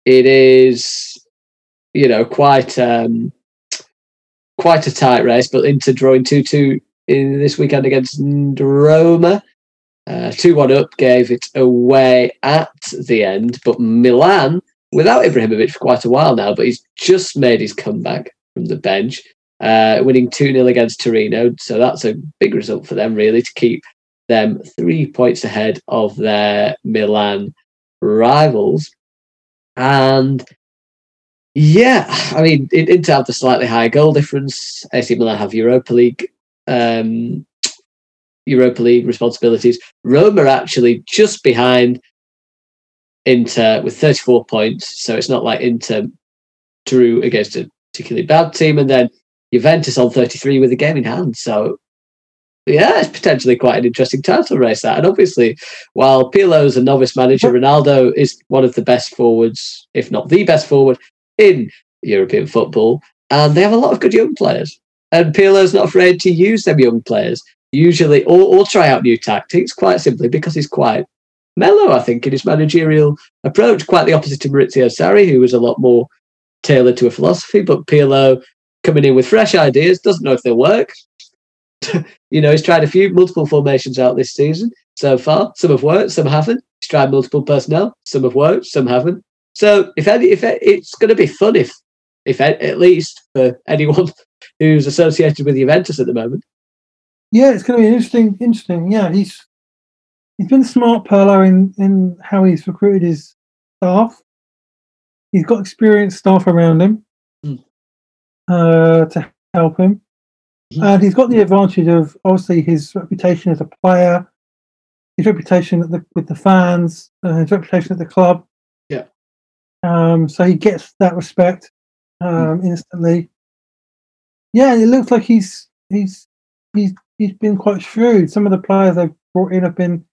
It is, you know, quite um, quite a tight race, but Inter drawing 2 2 in this weekend against Roma. Uh, 2 1 up, gave it away at the end. But Milan, without Ibrahimovic for quite a while now, but he's just made his comeback from the bench, uh, winning 2 0 against Torino. So that's a big result for them, really, to keep them three points ahead of their Milan rivals. And yeah, I mean, it Inter have the slightly higher goal difference. AC Milan have Europa League um, Europa League responsibilities. Roma are actually just behind Inter with 34 points. So it's not like Inter drew against a particularly bad team. And then Juventus on 33 with a game in hand. So yeah, it's potentially quite an interesting title race that. And obviously, while Pirlo's a novice manager, Ronaldo is one of the best forwards, if not the best forward, in European football. And they have a lot of good young players. And Pirlo's not afraid to use them young players usually or, or try out new tactics quite simply because he's quite mellow, I think, in his managerial approach. Quite the opposite to Maurizio Sarri, who was a lot more tailored to a philosophy. But Pirlo coming in with fresh ideas, doesn't know if they'll work. you know, he's tried a few multiple formations out this season so far. Some have worked, some haven't. He's tried multiple personnel, some have worked, some haven't. So if any, if it's going to be fun, if if at least for anyone who's associated with Juventus at the moment. Yeah, it's going to be interesting. Interesting. Yeah, he's he's been smart, Pirlo, in in how he's recruited his staff. He's got experienced staff around him Mm. uh, to help him, Mhm. and he's got the advantage of obviously his reputation as a player, his reputation at the, with the fans, uh, his reputation at the club. Um, so he gets that respect um, instantly. Yeah, it looks like he's he's he's he's been quite shrewd. Some of the players they've brought in have been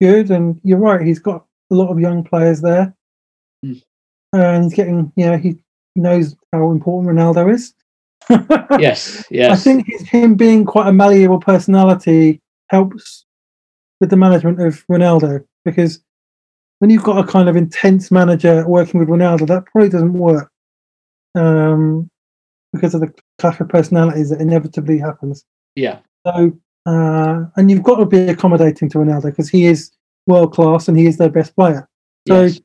good, and you're right. He's got a lot of young players there, Mm. and he's getting. You know, he, he knows how important Ronaldo is. Yes, yes. I think his, him being quite a malleable personality helps with the management of Ronaldo because when you've got a kind of intense manager working with Ronaldo, that probably doesn't work um, because of the clash of personalities that inevitably happens. yeah, So, uh, and you've got to be accommodating to Ronaldo because he is world class and he is their best player. So, yes.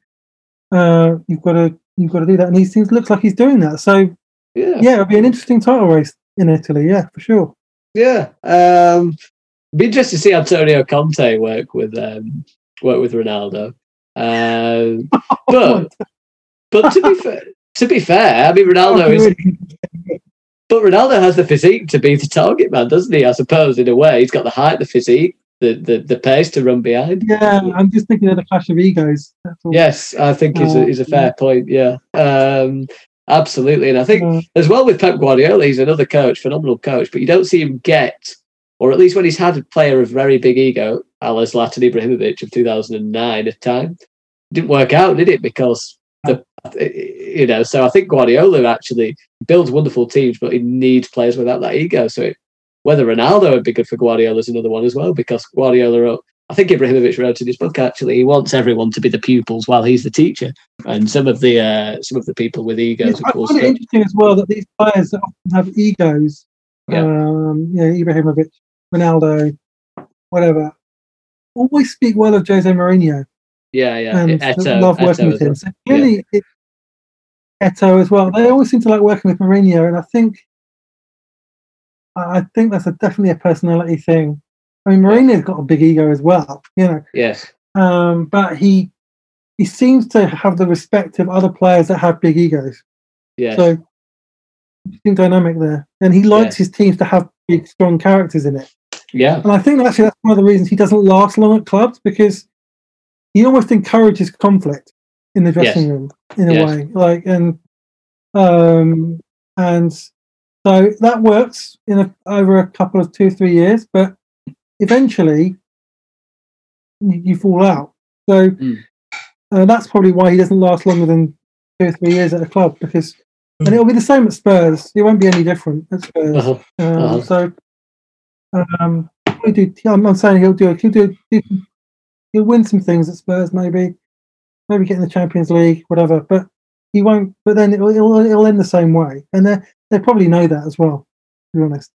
uh, you've got to you've got to do that, and he seems looks like he's doing that. So, yeah, yeah, it'll be an interesting title race in Italy. Yeah, for sure. yeah. Um, be interested to see Antonio Conte work with um, work with Ronaldo. Um, but but to be fair, to be fair, I mean Ronaldo is, but Ronaldo has the physique to be the target man, doesn't he? I suppose in a way, he's got the height, the physique, the the, the pace to run behind. Yeah, I'm just thinking of the clash of egos. Yes, I think is a, is a fair point. Yeah, um, absolutely. And I think Uh, as well with Pep Guardiola, he's another coach, phenomenal coach, but you don't see him get, or at least when he's had a player of very big ego, a la Zlatan Ibrahimovic of 2009 at time, didn't work out, did it? Because the you know, so I think Guardiola actually builds wonderful teams, but he needs players without that ego. So it, whether Ronaldo would be good for Guardiola is another one as well, because Guardiola. I think Ibrahimovic wrote in his book actually he wants everyone to be the pupils while he's the teacher, and some of the uh, some of the people with egos, I of course. find it interesting as well that these players often have egos, Yeah. um, you know, Ibrahimovic, Ronaldo, whatever, always speak well of Jose Mourinho Yeah, yeah. and Eto'o- love working as with him. well. So clearly, it, Eto'o as well. They always seem to like working with Mourinho, and I think, I think that's a, definitely a personality thing. I mean, Mourinho's got a big ego as well, you know, Yes. um, but he he seems to have the respect of other players that have big egos. Yes. So, interesting dynamic there. And he likes Yes. his teams to have big, strong characters in it. Yeah. And I think actually that's one of the reasons he doesn't last long at clubs because he almost encourages conflict in the dressing Yes. room in a Yes. way. Like, and, um, and So that works in a, over a couple of two, three years, but eventually you, you fall out. So Mm. uh, that's probably why he doesn't last longer than two or three years at a club because, and it'll be the same at Spurs. It won't be any different at Spurs. Uh-huh. Um, Uh-huh. So, um, do, I'm saying he'll do. He'll do. He'll win some things at Spurs, maybe, maybe get in the Champions League, whatever. But he won't. But then it'll, it'll, it'll end the same way, and they they probably know that as well. To be honest.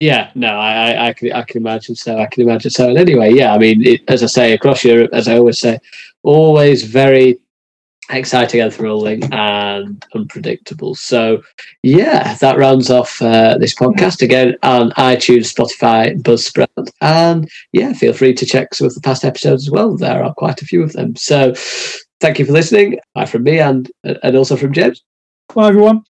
Yeah, no, I, I, I can, I can imagine so. I can imagine so. And anyway, yeah, I mean, it, as I say, across Europe, as I always say, always very exciting, enthralling, and unpredictable. So, yeah, that rounds off uh, this podcast again on iTunes, Spotify, Buzzsprout, and yeah, feel free to check some of the past episodes as well. There are quite a few of them. So, thank you for listening. Bye from me and and also from James. Bye everyone.